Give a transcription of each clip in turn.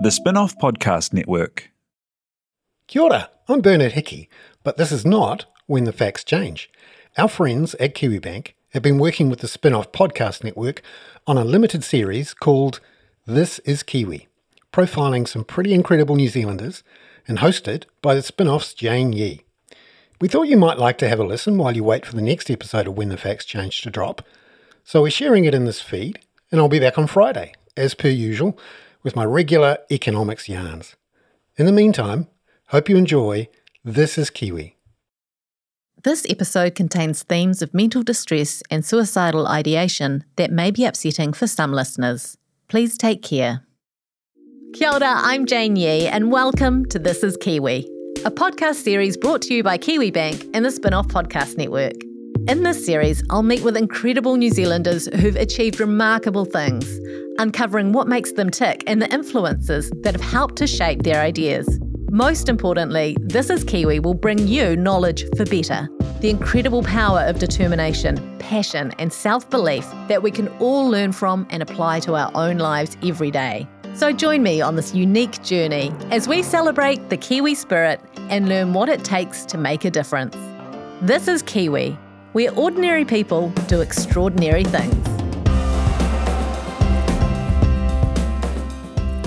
The Spinoff Podcast Network. Kia ora, I'm Bernard Hickey, but this is not When the Facts Change. Our friends at Kiwibank have been working with the Spinoff Podcast Network on a limited series called This is Kiwi, profiling some pretty incredible New Zealanders and hosted by the Spinoff's Jane Yee. We thought you might like to have a listen while you wait for the next episode of When the Facts Change to drop, so we're sharing it in this feed, and I'll be back on Friday, as per usual, with my regular economics yarns. In the meantime, hope you enjoy This is Kiwi. This episode contains themes of mental distress and suicidal ideation that may be upsetting for some listeners. Please take care. Kia ora, I'm Jane Yee, and welcome to This is Kiwi, a podcast series brought to you by Kiwibank and the Spinoff Podcast Network. In this series, I'll meet with incredible New Zealanders who've achieved remarkable things, uncovering what makes them tick and the influences that have helped to shape their ideas. Most importantly, This is Kiwi will bring you knowledge for better. The incredible power of determination, passion, and self belief that we can all learn from and apply to our own lives every day. So join me on this unique journey as we celebrate the Kiwi spirit and learn what it takes to make a difference. This is Kiwi, where ordinary people do extraordinary things.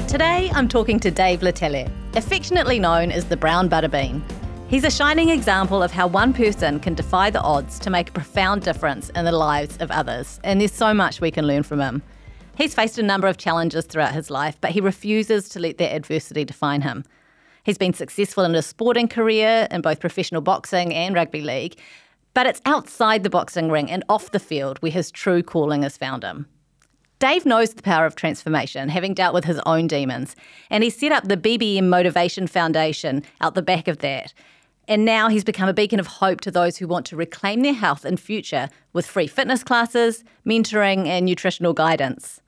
Today, I'm talking to Dave Letele, affectionately known as the Brown Butterbean. He's a shining example of how one person can defy the odds to make a profound difference in the lives of others, and there's so much we can learn from him. He's faced a number of challenges throughout his life, but he refuses to let that adversity define him. He's been successful in his sporting career in both professional boxing and rugby league, but it's outside the boxing ring and off the field where his true calling has found him. Dave knows the power of transformation, having dealt with his own demons, and he set up the BBM Motivation Foundation out the back of that. And now he's become a beacon of hope to those who want to reclaim their health in future with free fitness classes, mentoring, and nutritional guidance.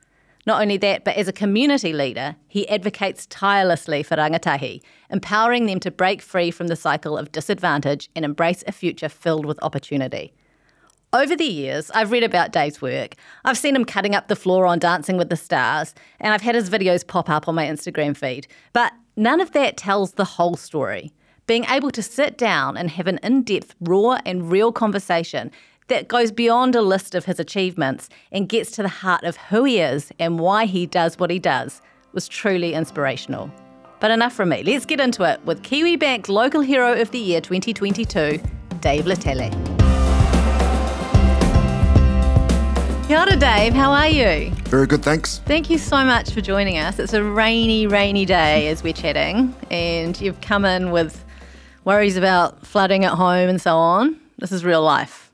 Not only that, but as a community leader, he advocates tirelessly for rangatahi, empowering them to break free from the cycle of disadvantage and embrace a future filled with opportunity. Over the years, I've read about Dave's work. I've seen him cutting up the floor on Dancing with the Stars, and I've had his videos pop up on my Instagram feed. But none of that tells the whole story. Being able to sit down and have an in depth, raw, and real conversation that goes beyond a list of his achievements and gets to the heart of who he is and why he does what he does was truly inspirational. But enough from me. Let's get into it with Kiwibank Local Hero of the Year 2022, Dave Letele. Kia ora, Dave. How are you? Very good, thanks. Thank you so much for joining us. It's a rainy, rainy day as we're chatting, and you've come in with worries about flooding at home and so on. This is real life.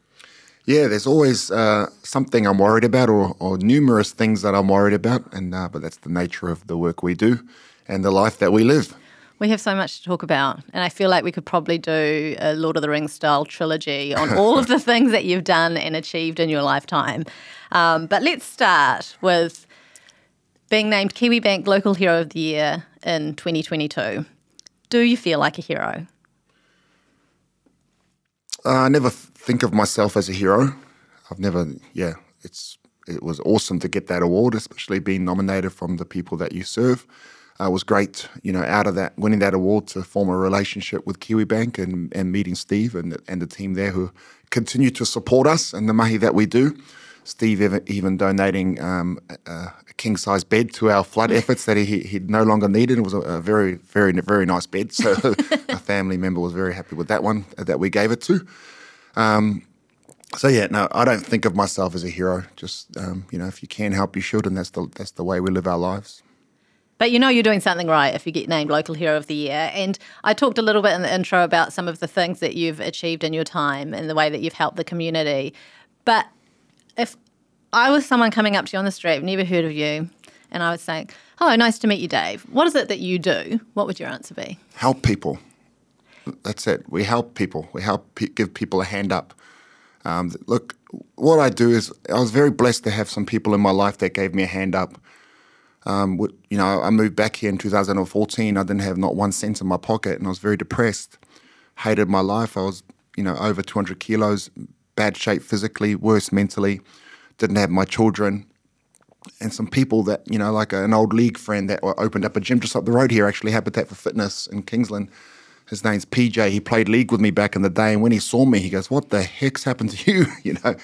Yeah, there's always uh, something I'm worried about, or, or, numerous things that I'm worried about, and uh, but that's the nature of the work we do and the life that we live. We have so much to talk about, and I feel like we could probably do a Lord of the Rings style trilogy on all of the things that you've done and achieved in your lifetime. Um, but let's start with being named Kiwibank Local Hero of the Year in 2022. Do you feel like a hero? Uh, I never think of myself as a hero. I've never, yeah, it's it was awesome to get that award, especially being nominated from the people that you serve. Uh, it was great, you know, out of that winning that award to form a relationship with Kiwibank and, and meeting Steve and and the team there who continue to support us and the mahi that we do. Steve even, even donating um, a, a king size bed to our flood efforts that he he no longer needed. It was a, a very very very nice bed, so a family member was very happy with that one that we gave it to. Um, so yeah, no, I don't think of myself as a hero. Just um, you know, if you can help, you should, and that's the that's the way we live our lives. But you know you're doing something right if you get named Local Hero of the Year. And I talked a little bit in the intro about some of the things that you've achieved in your time and the way that you've helped the community. But if I was someone coming up to you on the street, never heard of you, and I was saying, "Hello, nice to meet you, Dave. What is it that you do?" What would your answer be? Help people. That's it. We help people. We help give people a hand up. Um, look, what I do is I was very blessed to have some people in my life that gave me a hand up. Um, you know, I moved back here in 2014. I didn't have not one cent in my pocket, and I was very depressed. Hated my life. I was, you know, over 200 kilos, bad shape physically, worse mentally. Didn't have my children. and some people that you know, like an old league friend that opened up a gym just up the road here, actually Habitat for Fitness in Kingsland. His name's PJ. He played league with me back in the day, and when he saw me, he goes, "What the heck's happened to you?" you know,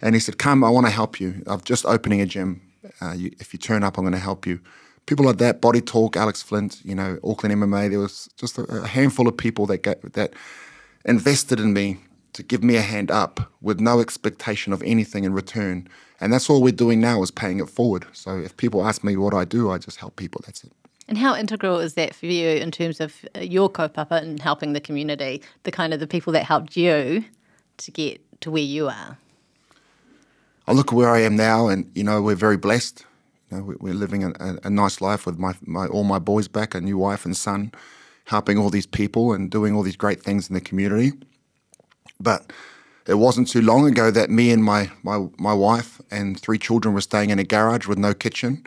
and he said, "Come, I want to help you. I'm just opening a gym. Uh, you, if you turn up, I'm going to help you." People like that, Body Talk, Alex Flint, you know, Auckland MMA. There was just a, a handful of people that got, that invested in me to give me a hand up with no expectation of anything in return. And that's all we're doing now is paying it forward. So if people ask me what I do, I just help people. That's it. And how integral is that for you in terms of uh, your kaupapa and helping the community, the kind of the people that helped you to get to where you are? I look at where I am now, and you know we're very blessed. You know, we're living a, a nice life with my, my all my boys back, a new wife and son, helping all these people and doing all these great things in the community. But it wasn't too long ago that me and my, my, my wife and three children were staying in a garage with no kitchen.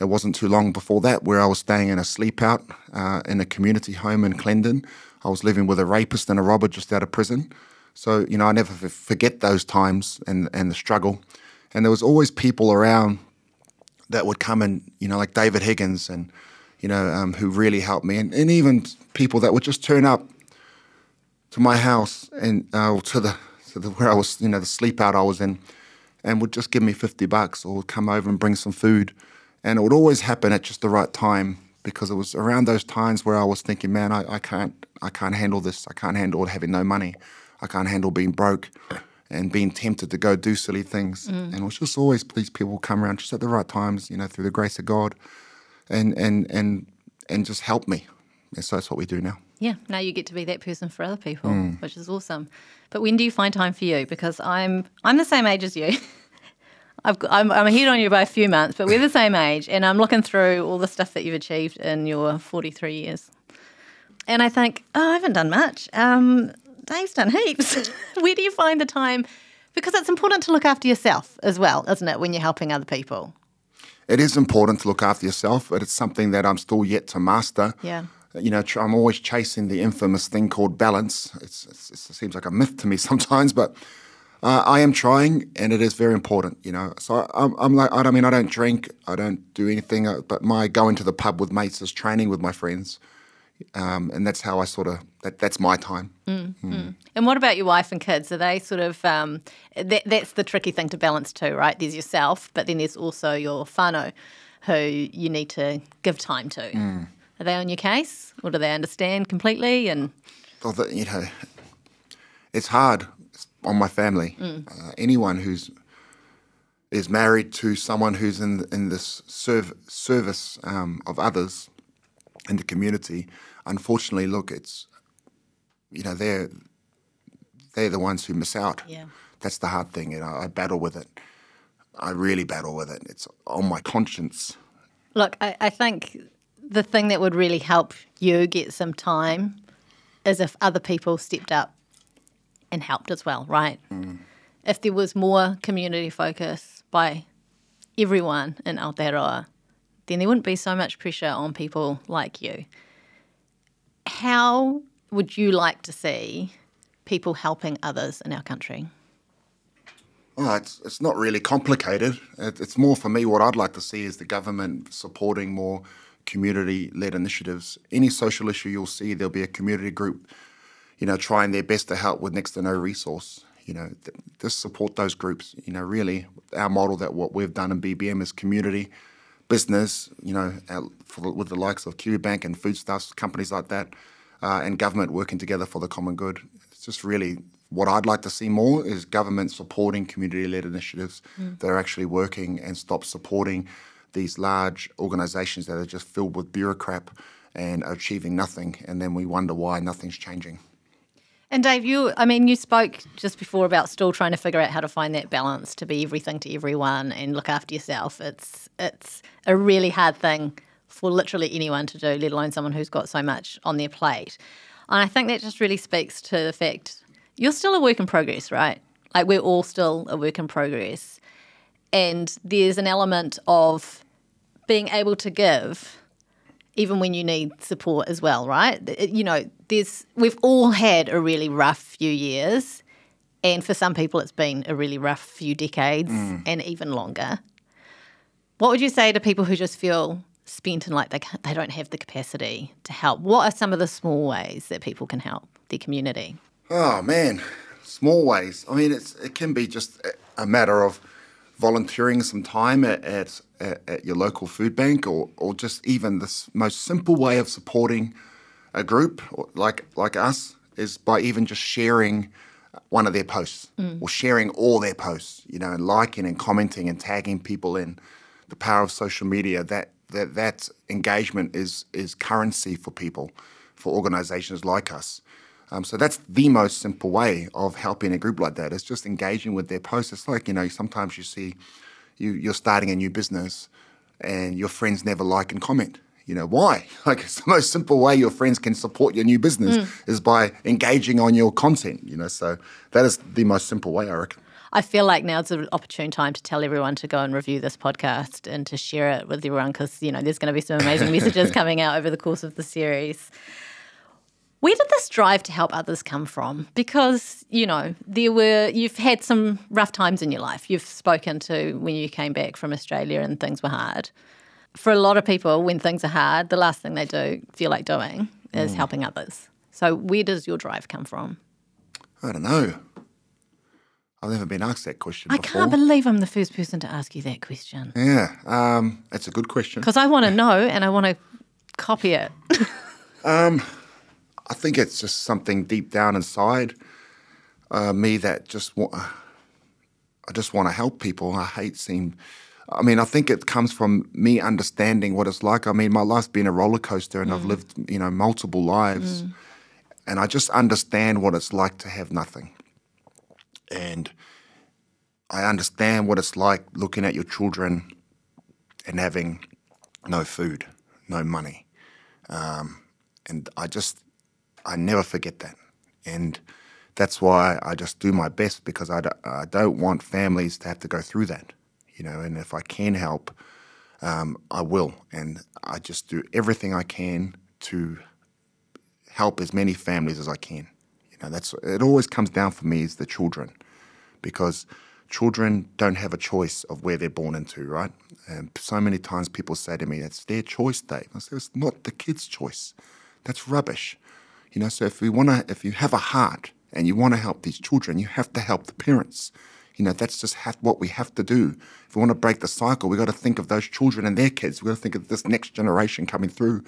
It wasn't too long before that where I was staying in a sleep out uh, in a community home in Clendon. I was living with a rapist and a robber just out of prison. So, you know, I never forget those times and, and the struggle. And there was always people around that would come and, you know, like David Higgins and, you know, um, who really helped me. And, and even people that would just turn up to my house and uh, to the to the where I was, you know, the sleep out I was in, and would just give me fifty bucks or come over and bring some food, and it would always happen at just the right time because it was around those times where I was thinking, man, I, I can't I can't handle this. I can't handle having no money. I can't handle being broke and being tempted to go do silly things. Mm. And it was just always these people come around just at the right times, you know, through the grace of God, and and and and just help me. And so that's what we do now. Yeah, now you get to be that person for other people, mm. which is awesome. But when do you find time for you? Because I'm I'm the same age as you. I've, I'm, I'm ahead on you by a few months, but we're the same age, and I'm looking through all the stuff that you've achieved in your 43 years, and I think, oh, I haven't done much. Um, Dave's done heaps. Where do you find the time? Because it's important to look after yourself as well, isn't it, when you're helping other people? It is important to look after yourself, but it's something that I'm still yet to master. Yeah you know, I'm always chasing the infamous thing called balance. It's, it's, it seems like a myth to me sometimes, but uh, I am trying, and it is very important. You know, so I'm, I'm like, I don't mean I don't drink, I don't do anything, uh, but my going to the pub with mates is training with my friends, um, and that's how I sort of that, that's my time. Mm, mm. Mm. And what about your wife and kids? Are they sort of um, that, that's the tricky thing to balance too, right? There's yourself, but then there's also your whānau, who you need to give time to. Mm. Are they on your case, or do they understand completely? And well, the, you know, it's hard on my family. Mm. Uh, anyone who's is married to someone who's in in this serv- service um, of others in the community, unfortunately, look, it's you know they're they're the ones who miss out. Yeah. That's the hard thing. You know, I battle with it. I really battle with it. It's on my conscience. Look, I, I think the thing that would really help you get some time is if other people stepped up and helped as well, right? Mm. If there was more community focus by everyone in Aotearoa, then there wouldn't be so much pressure on people like you. How would you like to see people helping others in our country? Well, it's, it's not really complicated. It, it's more for me what I'd like to see is the government supporting more community led initiatives. Any social issue you'll see, there'll be a community group, you know, trying their best to help with next to no resource. You know, th- just support those groups. You know, really, our model that what we've done in BBM is community, business, you know, the, with the likes of Kiwibank and foodstuffs, companies like that, uh, and government working together for the common good. It's just really what I'd like to see more is government supporting community led initiatives mm. that are actually working and stop supporting these large organisations that are just filled with bureaucrat and achieving nothing, and then we wonder why nothing's changing. And Dave, you, I mean, you spoke just before about still trying to figure out how to find that balance to be everything to everyone and look after yourself. It's it's a really hard thing for literally anyone to do, let alone someone who's got so much on their plate. And I think that just really speaks to the fact you're still a work in progress, right? Like we're all still a work in progress. And there's an element of being able to give even when you need support as well, right? You know, there's we've all had a really rough few years, and for some people it's been a really rough few decades mm. and even longer. What would you say to people who just feel spent and like they they don't have the capacity to help? What are some of the small ways that people can help their community? Oh man, small ways. I mean, it's it can be just a- matter of volunteering some time at at, at, at your local food bank, or or just even the most simple way of supporting a group like like us is by even just sharing one of their posts or sharing all their posts. You know, and liking and commenting and tagging people in. The power of social media. That that that engagement is is currency for people, for organisations like us. Um, so that's the most simple way of helping a group like that. It's just engaging with their posts. It's like you know sometimes you see you you're starting a new business and your friends never like and comment. You know why? Like it's the most simple way your friends can support your new business mm. is by engaging on your content. You know, so that is the most simple way I reckon. I feel like now's an opportune time to tell everyone to go and review this podcast and to share it with everyone because, you know, there's going to be some amazing messages coming out over the course of the series. Where did this drive to help others come from? Because, you know, there were, you've had some rough times in your life. You've spoken to when you came back from Australia and things were hard. For a lot of people, when things are hard, the last thing they do, feel like doing, is helping others. So, where does your drive come from? I don't know. I've never been asked that question I before. can't believe I'm the first person to ask you that question. yeah, um, that's a good question. Because I want to know and I want to copy it. I think it's just something deep down inside uh, me that just wa- I just want to help people. I hate seeing. I mean, I think it comes from me understanding what it's like. I mean, my life's been a roller coaster, and I've lived, you know, multiple lives, and I just understand what it's like to have nothing. And I understand what it's like looking at your children and having no food, no money, um, and I just I never forget that. And that's why I just do my best because I, do, I don't want families to have to go through that, you know. And if I can help, um, I will. And I just do everything I can to help as many families as I can. You know, that's it. Always comes down for me is the children, because children don't have a choice of where they're born into, right? And so many times people say to me, "It's their choice, Dave." I say, "It's not the kid's choice. That's rubbish." You know, so if we want to, if you have a heart and you want to help these children, you have to help the parents. You know, that's just have, what we have to do. If we want to break the cycle, we've got to think of those children and their kids. We've got to think of this next generation coming through.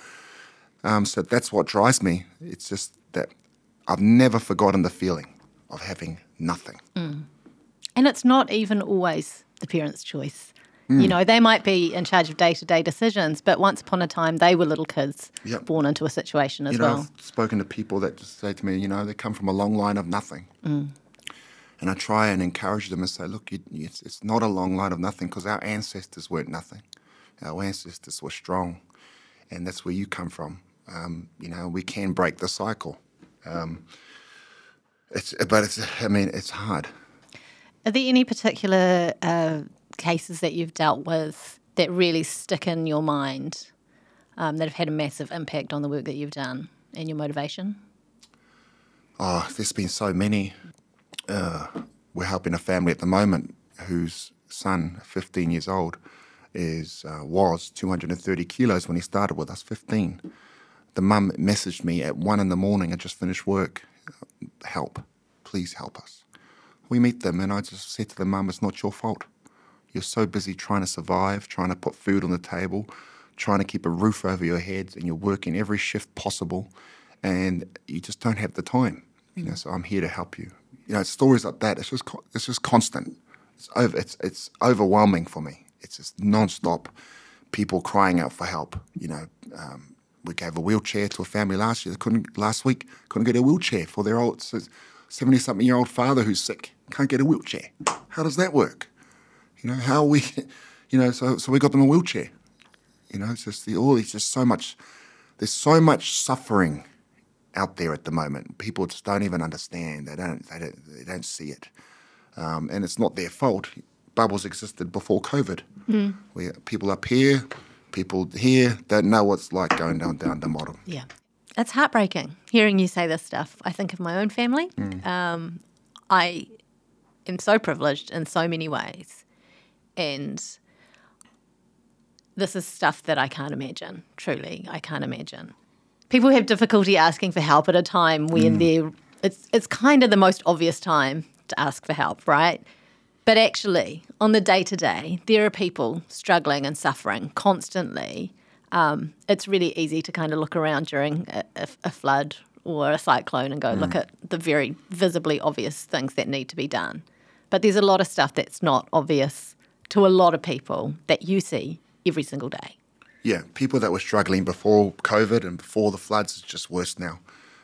Um, so that's what drives me. It's just that I've never forgotten the feeling of having nothing. And it's not even always the parents' choice. You know, they might be in charge of day to day decisions, but once upon a time they were little kids Yep. born into a situation as you know, well. I've spoken to people that just say to me, you know, they come from a long line of nothing. And I try and encourage them and say, look, you- it's, it's not a long line of nothing because our ancestors weren't nothing. Our ancestors were strong. And that's where you come from. Um, you know, we can break the cycle. Um, it's, but it's, I mean, it's hard. Are there any particular uh, cases that you've dealt with that really stick in your mind um, that have had a massive impact on the work that you've done and your motivation? Oh, there's been so many. Uh, we're helping a family at the moment whose son, 15 years old, is uh, was 230 kilos when he started with us. 15. The mum messaged me at one in the morning. I just finished work. Help, please help us. We meet them, and I just said to the mum, "It's not your fault. You're so busy trying to survive, trying to put food on the table, trying to keep a roof over your heads, and you're working every shift possible, and you just don't have the time. You know, so I'm here to help you. You know, stories like that. It's just it's just constant. It's over. It's it's overwhelming for me. It's just non-stop people crying out for help. You know, um, we gave a wheelchair to a family last year. They couldn't last week. Couldn't get a wheelchair for their old seventy-something-year-old father who's sick. Can't get a wheelchair. How does that work? You know, how we, you know, so, so we got them a wheelchair. You know, it's just the, all, it's just so much, there's so much suffering out there at the moment. People just don't even understand. They don't, they don't, they don't see it. Um, and it's not their fault. Bubbles existed before COVID. Where people up here, people here don't know what's like going down, down the bottom. Yeah. It's heartbreaking hearing you say this stuff. I think of my own family. Um, I am so privileged in so many ways. And this is stuff that I can't imagine. Truly, I can't imagine. People have difficulty asking for help at a time when they're it's it's kind of the most obvious time to ask for help, right? But actually, on the day to day, there are people struggling and suffering constantly. Um, it's really easy to kind of look around during a, a, a flood or a cyclone and go look at the very visibly obvious things that need to be done. But there's a lot of stuff that's not obvious to a lot of people that you see every single day. Yeah, people that were struggling before COVID and before the floods is just worse now.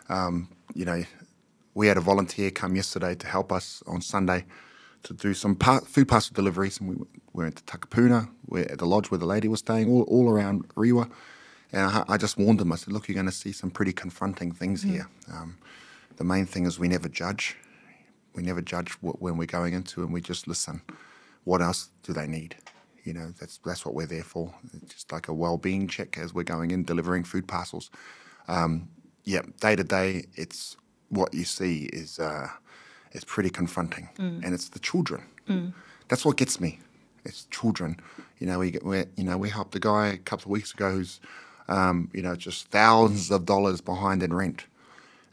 Um, you know, we had a volunteer come yesterday to help us on Sunday to do some par- food parcel deliveries, and we went to Takapuna, where at the lodge where the lady was staying, all, all around Riwa. And I, I just warned them. I said, "Look, you're going to see some pretty confronting things here. Um, the main thing is we never judge. We never judge what, when we're going into, and we just listen. What else do they need? You know, that's that's what we're there for. It's just like a well-being check as we're going in delivering food parcels. Um, yeah, day to day, it's what you see is uh, is pretty confronting, and it's the children. That's what gets me. It's children. You know, we get we you know we helped a guy a couple of weeks ago who's um, you know just thousands of dollars behind in rent,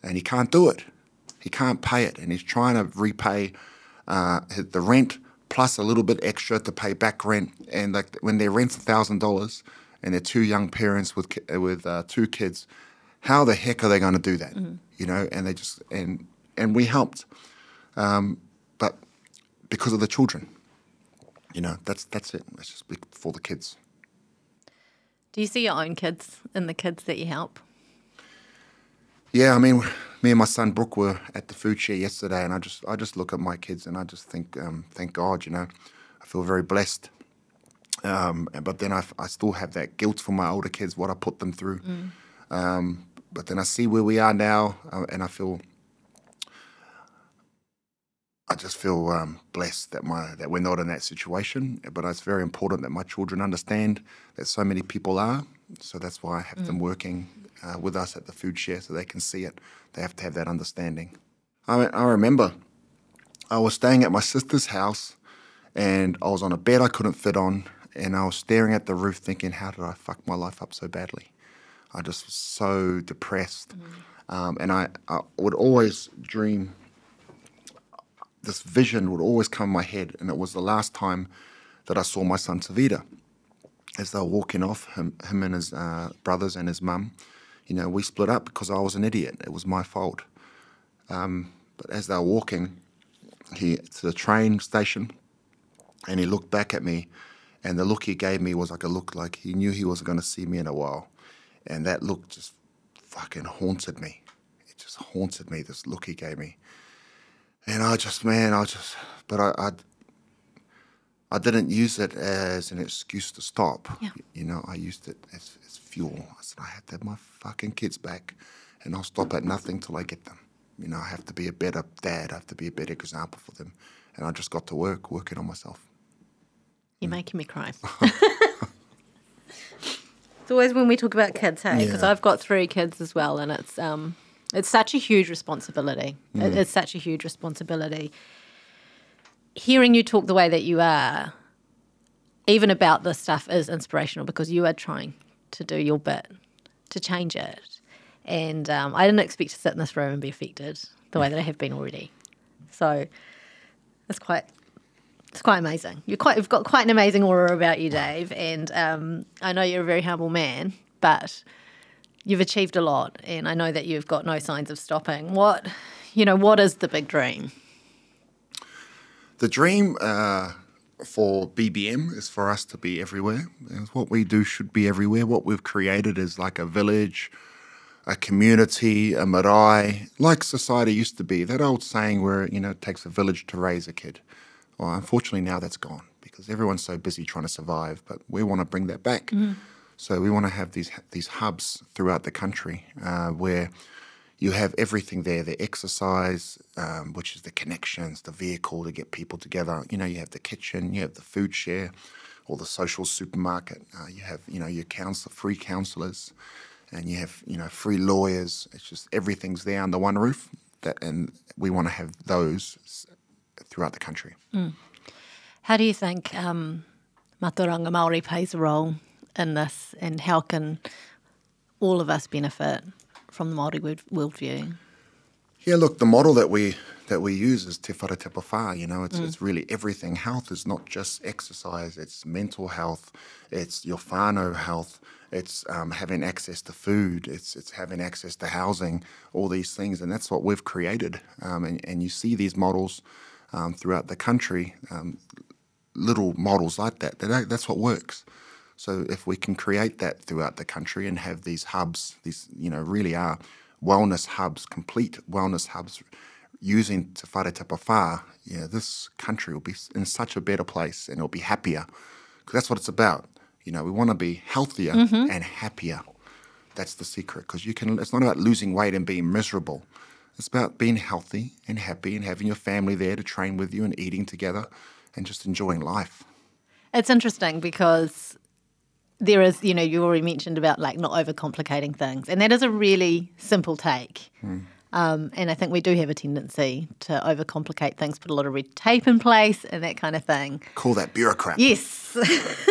and he can't do it. He can't pay it, and he's trying to repay uh, the rent plus a little bit extra to pay back rent. And like when their rent's thousand dollars, and they're two young parents with with uh, two kids, how the heck are they going to do that? You know, and they just and and we helped, um, but because of the children, you know, that's that's it. It's just for the kids. Do you see your own kids in the kids that you help? Yeah, I mean, me and my son Brooke were at the food share yesterday, and I just I just look at my kids and I just think, um, thank God, you know, I feel very blessed. Um, but then I, I still have that guilt for my older kids, what I put them through. Um, but then I see where we are now, uh, and I feel, I just feel um, blessed that my that we're not in that situation. But it's very important that my children understand that so many people are. So that's why I have them working uh, with us at the food share, so they can see it. They have to have that understanding. I I remember I was staying at my sister's house, and I was on a bed I couldn't fit on, and I was staring at the roof, thinking, "How did I fuck my life up so badly?" I just was so depressed, um, and I, I would always dream this vision would always come in my head, and it was the last time that I saw my son Savita. As they were walking off, him, him and his uh, brothers and his mum, you know, we split up because I was an idiot. It was my fault. Um, but as they were walking he, to the train station, and he looked back at me, and the look he gave me was like a look like he knew he wasn't going to see me in a while. And that look just fucking haunted me. It just haunted me, this look he gave me. And I just, man, I just, but I, I, I didn't use it as an excuse to stop. Yeah. You know, I used it as, as fuel. I said, I have to have my fucking kids back, and I'll stop at nothing till I get them. You know, I have to be a better dad. I have to be a better example for them. And I just got to work, working on myself. You're making me cry. it's always when we talk about kids, hey, because Yeah. I've got three kids as well, and it's um, it's such a huge responsibility. It- it's such a huge responsibility. Hearing you talk the way that you are, even about this stuff, is inspirational because you are trying to do your bit to change it. And um, I didn't expect to sit in this room and be affected the way that I have been already. So it's quite it's quite amazing. You're quite, you've got quite an amazing aura about you, Dave. And um, I know you're a very humble man, but you've achieved a lot. And I know that you've got no signs of stopping. What, you know, what is the big dream? The dream uh, for BBM is for us to be everywhere. What we do should be everywhere. What we've created is like a village, a community, a marae, like society used to be. That old saying where, you know, it takes a village to raise a kid. Well, unfortunately, now that's gone because everyone's so busy trying to survive. But we want to bring that back. So we want to have these these hubs throughout the country uh, where you have everything there the exercise um, which is the connections the vehicle to get people together. You know you have the kitchen you have the food share or the social supermarket uh, you have you know your counsel free counselors and you have you know free lawyers. It's just everything's there under one roof that and we want to have those throughout the country. How do you think um, Māori plays a role in this, and how can all of us benefit from the Māori world, worldview? Yeah, look, the model that we that we use is te whare tapa whā, you know, it's, it's really everything. Health is not just exercise, it's mental health, it's your whānau health, it's um, having access to food, it's, it's having access to housing, all these things. And that's what we've created. Um, and, and you see these models um, throughout the country, um, little models like that, that, that's what works. So if we can create that throughout the country and have these hubs, these, you know, really are wellness hubs, complete wellness hubs, using Te Whare Tapa Whā, yeah, this country will be in such a better place and it'll be happier. Because that's what it's about. You know, we want to be healthier mm-hmm. and happier. That's the secret. Because you can. It's not about losing weight and being miserable. It's about being healthy and happy and having your family there to train with you and eating together and just enjoying life. It's interesting because there is, you know, you already mentioned about like not overcomplicating things, and that is a really simple take. Um, and I think we do have a tendency to overcomplicate things, put a lot of red tape in place, and that kind of thing. Call that bureaucrat. Yes,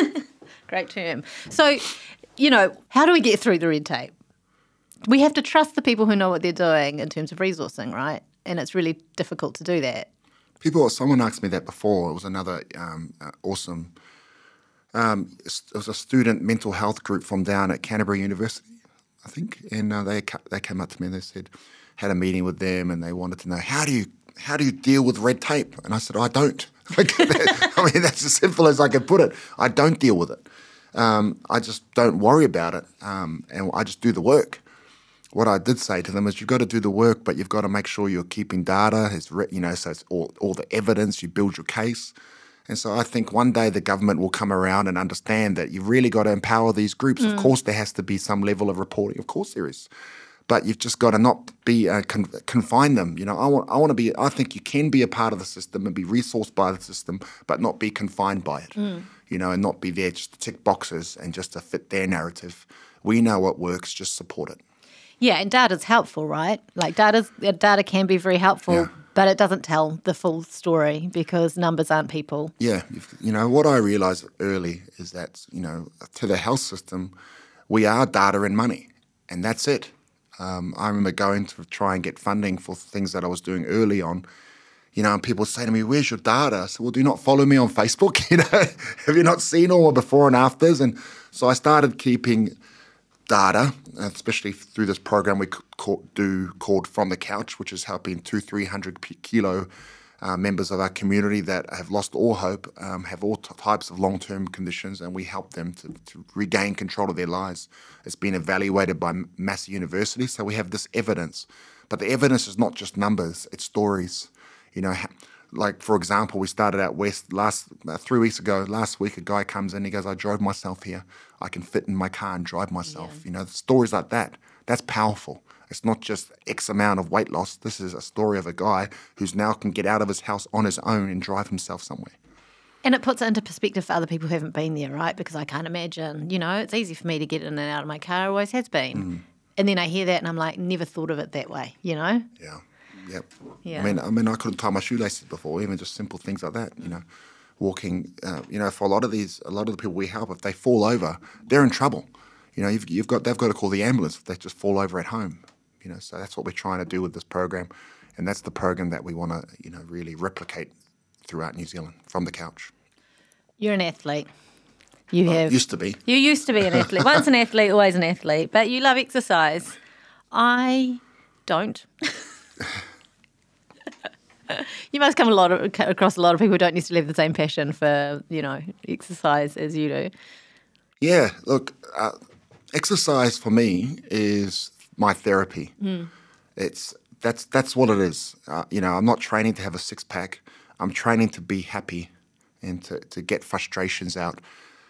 great term. So, you know, how do we get through the red tape? We have to trust the people who know what they're doing in terms of resourcing, right? And it's really difficult to do that. People, someone asked me that before. It was another um, uh, awesome. Um, it was a student mental health group from down at Canterbury University, I think, and uh, they they came up to me and they said had a meeting with them and they wanted to know how do you how do you deal with red tape? And I said I don't. I mean that's as simple as I can put it. I don't deal with it. Um, I just don't worry about it, um, and I just do the work what I did say to them is you've got to do the work, but you've got to make sure you're keeping data, it's re- you know, so it's all, all the evidence, you build your case. And so I think one day the government will come around and understand that you've really got to empower these groups. Of course, there has to be some level of reporting. Of course, there is. But you've just got to not be uh, con- confine them. You know, I want I want to be. I think you can be a part of the system and be resourced by the system, but not be confined by it. You know, and not be there just to tick boxes and just to fit their narrative. We know what works. Just support it. Yeah, and data's helpful, right? Like data's uh, data can be very helpful, Yeah. but it doesn't tell the full story because numbers aren't people. Yeah, you've- know what I realized early is that you know to the health system, we are data and money, and that's it. Um, I remember going to try and get funding for things that I was doing early on. You know, and people say to me, "Where's your data?" Said, "Well, do you not follow me on Facebook? You know, have you not seen all my before and afters?" And so I started keeping data, especially through this program we do called From the Couch, which is helping two, three hundred kilo uh, members of our community that have lost all hope, um, have all types of long term conditions, and we help them to, to regain control of their lives. It's been evaluated by Massey University, so we have this evidence. But the evidence is not just numbers, it's stories. You know, like for example, we started out west last uh, three weeks ago. Last week, a guy comes in. He goes, "I drove myself here. I can fit in my car and drive myself." You know, stories like that. That's powerful. It's not just X amount of weight loss. This is a story of a guy who's now can get out of his house on his own and drive himself somewhere. And it puts it into perspective for other people who haven't been there, right? Because I can't imagine, you know, it's easy for me to get in and out of my car, always has been. And then I hear that and I'm like, never thought of it that way, you know? Yeah. Yep. Yeah. I mean, I mean, I couldn't tie my shoelaces before, even just simple things like that. You know, walking. Uh, you know, for a lot of these, a lot of the people we help, if they fall over, they're in trouble. You know, you've, you've got they've got to call the ambulance if they just fall over at home. You know, so that's what we're trying to do with this program, and that's the program that we want to, you know, really replicate throughout New Zealand from the couch. You're an athlete. You have. Used to be. You used to be an athlete. Once an athlete, always an athlete. But you love exercise. I don't. you must come a lot of, across a lot of people who don't necessarily have the same passion for you know exercise as you do. Yeah, look, uh, exercise for me is my therapy. It's that's that's what it is. Uh, you know, I'm not training to have a six pack. I'm training to be happy and to, to get frustrations out.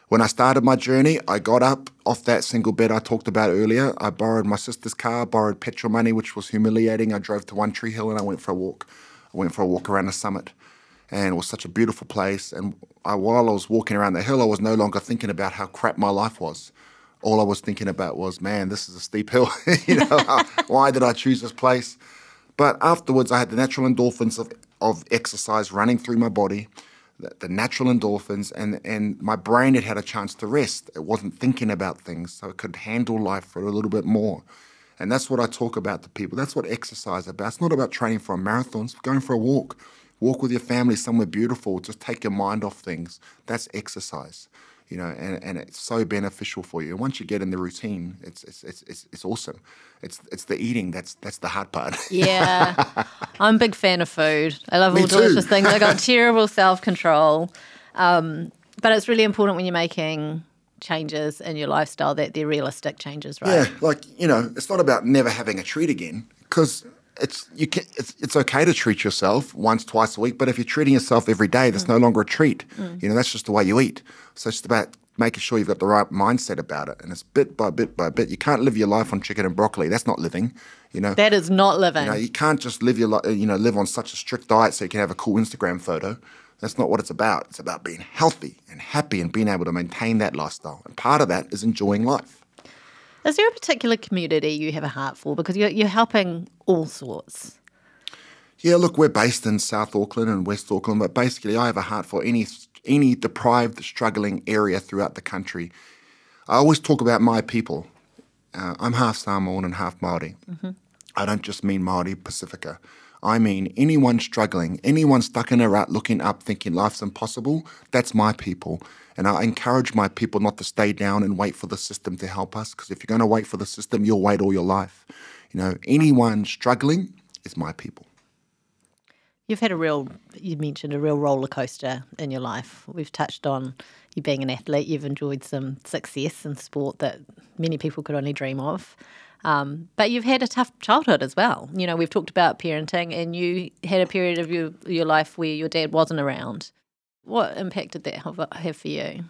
When I started my journey, I got up off that single bed I talked about earlier. I borrowed my sister's car, borrowed petrol money, which was humiliating. I drove to One Tree Hill and I went for a walk. I went for a walk around the summit and it was such a beautiful place. And I, while I was walking around the hill, I was no longer thinking about how crap my life was. All I was thinking about was, man, this is a steep hill. you know, why did I choose this place? But afterwards, I had the natural endorphins of, of exercise running through my body, the, the natural endorphins, and and my brain had had a chance to rest. It wasn't thinking about things, so it could handle life for a little bit more. And that's what I talk about to people. That's what exercise is about. It's not about training for a marathon. It's going for a walk. Walk with your family somewhere beautiful. Just take your mind off things. That's exercise you know, and, and it's so beneficial for you. And once you get in the routine, it's it's it's it's, it's awesome. It's it's the eating that's that's the hard part. Yeah, I'm a big fan of food. I love Me all delicious too. things. I got terrible self control, um, but it's really important when you're making changes in your lifestyle that they're realistic changes, right? Yeah, like you know, it's not about never having a treat again because it's you can it's it's okay to treat yourself once twice a week, but if you're treating yourself every day, that's no mm. longer a treat. Mm. You know, that's just the way you eat. So it's just about making sure you've got the right mindset about it, and it's bit by bit by bit. You can't live your life on chicken and broccoli. That's not living. You know, That is not living. you know, you can't just live your li- you know live on such a strict diet so you can have a cool Instagram photo. That's not what it's about. It's about being healthy and happy and being able to maintain that lifestyle. And part of that is enjoying life. Is there a particular community you have a heart for? Because you're, you're helping all sorts. Yeah, look, we're based in South Auckland and West Auckland, but basically, I have a heart for any any deprived, struggling area throughout the country. I always talk about my people. Uh, I'm half Samoan and half Maori. I don't just mean Maori Pacifica. I mean anyone struggling, anyone stuck in a rut, looking up, thinking life's impossible. That's my people, and I encourage my people not to stay down and wait for the system to help us. Because if you're going to wait for the system, you'll wait all your life. You know, anyone struggling is my people. You've had a real, you mentioned a real roller coaster in your life. We've touched on you being an athlete. You've enjoyed some success in sport that many people could only dream of. Um, but you've had a tough childhood as well. You know, we've talked about parenting, and you had a period of your, your life where your dad wasn't around. What impact did that have, have for you?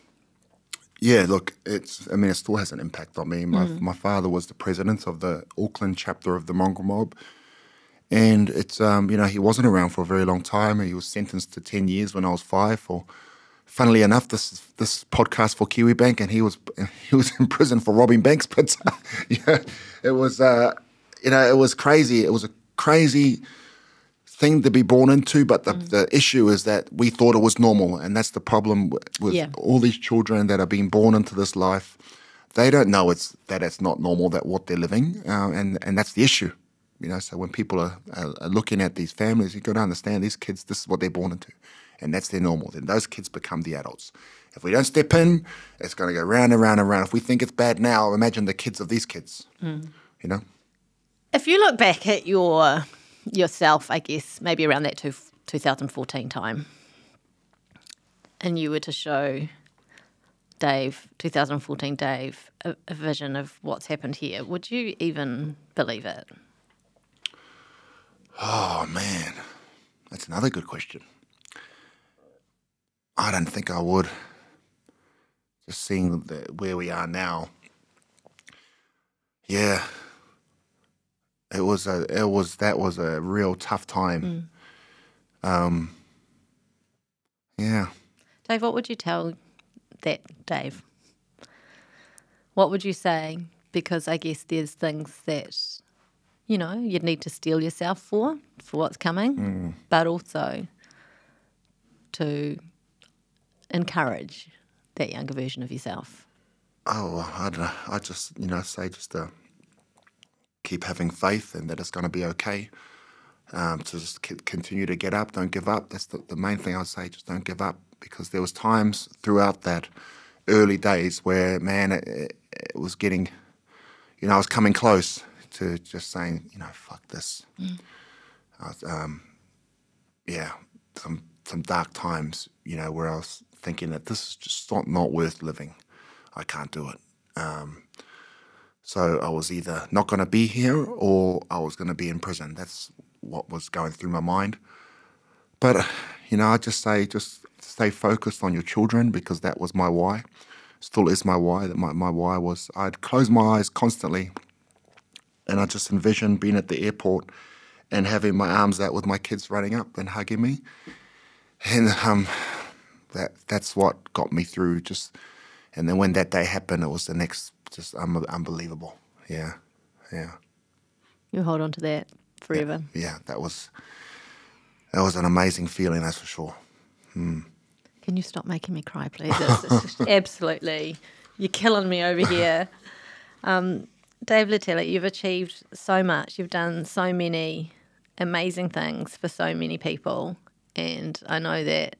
Yeah, look, it's. I mean, it still has an impact on me. My my father was the president of the Auckland chapter of the Mongrel Mob, and it's um, you know he wasn't around for a very long time. He was sentenced to ten years when I was five. For, funnily enough, this this podcast for Kiwibank, and he was he was in prison for robbing banks. But yeah, it was uh, you know it was crazy. It was a crazy thing to be born into, but the, the issue is that we thought it was normal, and that's the problem with, with Yeah. all these children that are being born into this life. They don't know it's that it's not normal that what they're living, uh, and and that's the issue. You know, so when people are, are, are looking at these families, you got to understand these kids. This is what they're born into, and that's their normal. Then those kids become the adults. If we don't step in, it's going to go round and round and round. If we think it's bad now, imagine the kids of these kids. You know. If you look back at your yourself, I guess maybe around that two, 2014 time, and you were to show Dave, 2014 Dave, a, a vision of what's happened here, would you even believe it? Oh man, that's another good question. I don't think I would. Just seeing the, where we are now. Yeah, it was a it was that was a real tough time. Um, yeah, Dave, what would you tell that Dave? What would you say? Because I guess there's things that, you know, you'd need to steel yourself for, for what's coming, but also to encourage that younger version of yourself. Oh, I don't know. I just, you know, say just to keep having faith and that it's going to be okay. Um, to just c- continue to get up, don't give up. That's the, the main thing I'd say. Just don't give up because there was times throughout that early days where, man, it, it, it was getting, you know, I was coming close to just saying, you know, fuck this. I was, um, yeah, some some dark times, you know, where I was thinking that this is just not, not worth living. I can't do it. Um, so I was either not going to be here or I was going to be in prison. That's what was going through my mind. But, you know, I just say, just stay focused on your children because that was my why. Still is my why. That my, my why was I'd close my eyes constantly and I just envisioned being at the airport and having my arms out with my kids running up and hugging me. And um, that that's what got me through. Just and then when that day happened, it was the next just un- unbelievable. Yeah, yeah, You hold on to that forever. yeah. That was that was an amazing feeling. That's for sure. Can you stop making me cry, please? It's, it's just absolutely, you're killing me over here. Um, Dave Letele, you've achieved so much. You've done so many amazing things for so many people. And I know that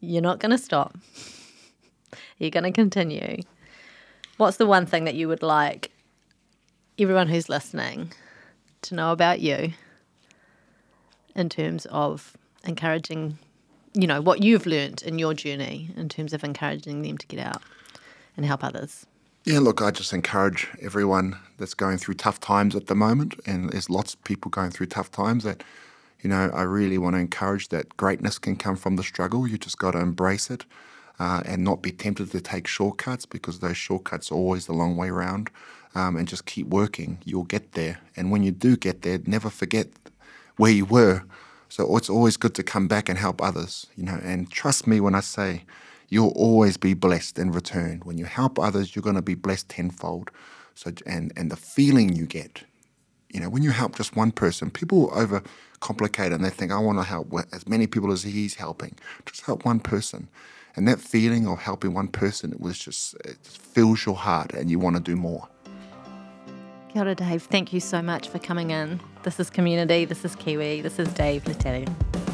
you're not going to stop. You're going to continue. What's the one thing that you would like everyone who's listening to know about you in terms of encouraging, you know, what you've learnt in your journey in terms of encouraging them to get out and help others? Yeah, look, I just encourage everyone that's going through tough times at the moment, and there's lots of people going through tough times that, you know, I really want to encourage that greatness can come from the struggle. You just got to embrace it uh, and not be tempted to take shortcuts because those shortcuts are always the long way around. Um, and just keep working. You'll get there. And when you do get there, never forget where you were. So it's always good to come back and help others, you know. And trust me when I say, you'll always be blessed in return. When you help others, you're going to be blessed tenfold. So and and the feeling you get, you know, when you help just one person, people overcomplicate it and they think, I want to help as many people as he's helping. Just help one person. And that feeling of helping one person, it was just, it fills your heart and you want to do more. Kia ora, Dave. Thank you so much for coming in. This is Community. This is Kiwi. This is Dave Letele.